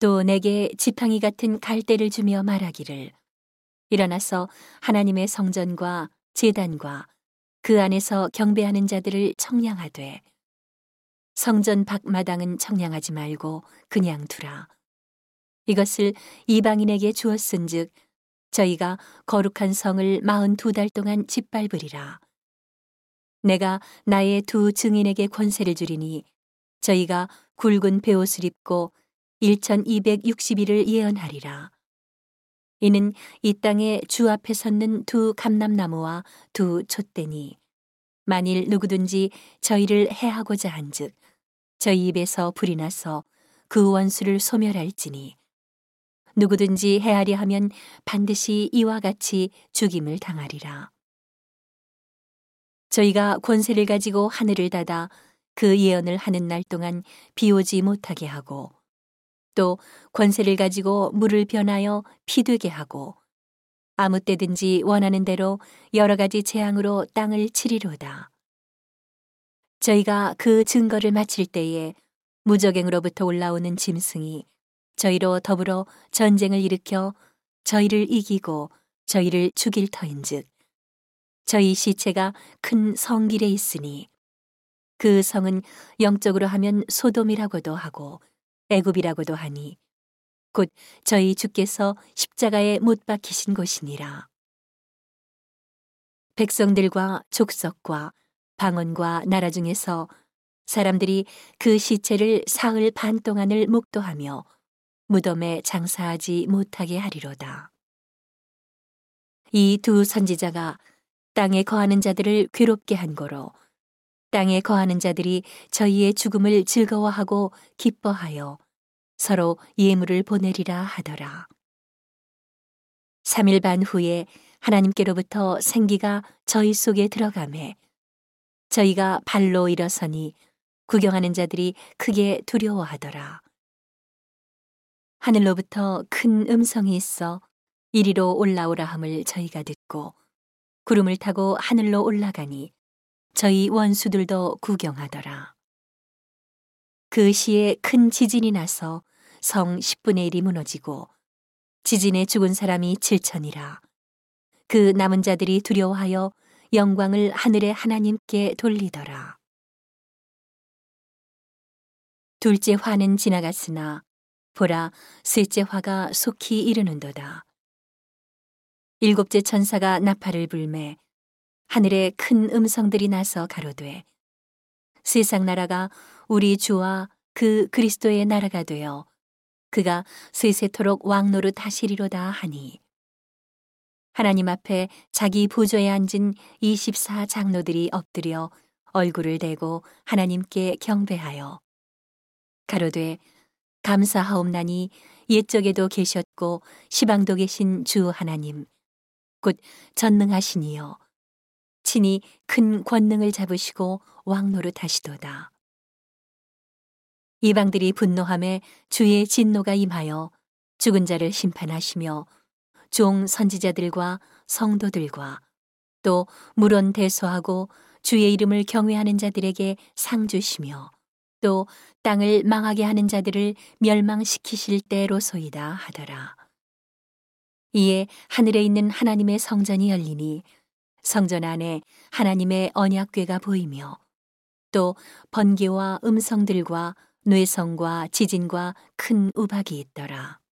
또 내게 지팡이 같은 갈대를 주며 말하기를 일어나서 하나님의 성전과 제단과 그 안에서 경배하는 자들을 청량하되 성전 밖마당은 청량하지 말고 그냥 두라. 이것을 이방인에게 주었은즉 저희가 거룩한 성을 마흔 두 달 동안 짓밟으리라. 내가 나의 두 증인에게 권세를 주리니 저희가 굵은 베옷을 입고 1260일을 예언하리라. 이는 이 땅에 주 앞에 섰는 두 감람나무와 두 촛대니 만일 누구든지 저희를 해하고자 한즉 저희 입에서 불이 나서 그 원수를 소멸할지니 누구든지 해하리 하면 반드시 이와 같이 죽임을 당하리라. 저희가 권세를 가지고 하늘을 닫아 그 예언을 하는 날 동안 비 오지 못하게 하고 또 권세를 가지고 물을 변하여 피 되게 하고 아무 때든지 원하는 대로 여러 가지 재앙으로 땅을 치리로다. 저희가 그 증거를 마칠 때에 무적행으로부터 올라오는 짐승이 저희로 더불어 전쟁을 일으켜 저희를 이기고 저희를 죽일 터인즉 저희 시체가 큰 성길에 있으니 그 성은 영적으로 하면 소돔이라고도 하고 애굽이라고도 하니 곧 저희 주께서 십자가에 못 박히신 곳이니라. 백성들과 족속과 방언과 나라 중에서 사람들이 그 시체를 사흘 반 동안을 목도하며 무덤에 장사하지 못하게 하리로다. 이 두 선지자가 땅에 거하는 자들을 괴롭게 한 거로 땅에 거하는 자들이 저희의 죽음을 즐거워하고 기뻐하여 서로 예물을 보내리라 하더라. 3일 반 후에 하나님께로부터 생기가 저희 속에 들어가매 저희가 발로 일어서니 구경하는 자들이 크게 두려워하더라. 하늘로부터 큰 음성이 있어 이리로 올라오라 함을 저희가 듣고 구름을 타고 하늘로 올라가니 저희 원수들도 구경하더라. 그 시에 큰 지진이 나서 성 10분의 1이 무너지고 지진에 죽은 사람이 7천이라. 그 남은 자들이 두려워하여 영광을 하늘의 하나님께 돌리더라. 둘째 화는 지나갔으나 보라 셋째 화가 속히 이르는도다. 일곱째 천사가 나팔을 불매 하늘에 큰 음성들이 나서 가로되 세상 나라가 우리 주와 그 그리스도의 나라가 되어 그가 세세토록 왕노릇 하시리로다 하니. 하나님 앞에 자기 부조에 앉은 24 장로들이 엎드려 얼굴을 대고 하나님께 경배하여 가로되 감사하옵나니 옛적에도 계셨고 시방도 계신 주 하나님 곧 전능하시니요 친히 큰 권능을 잡으시고 왕노릇 하시도다 이방들이 분노함에 주의 진노가 임하여 죽은 자를 심판하시며 종 선지자들과 성도들과 또 물론 대소하고 주의 이름을 경외하는 자들에게 상 주시며 또 땅을 망하게 하는 자들을 멸망시키실 때로소이다 하더라. 이에 하늘에 있는 하나님의 성전이 열리니 성전 안에 하나님의 언약궤가 보이며 또 번개와 음성들과 뇌성과 지진과 큰 우박이 있더라.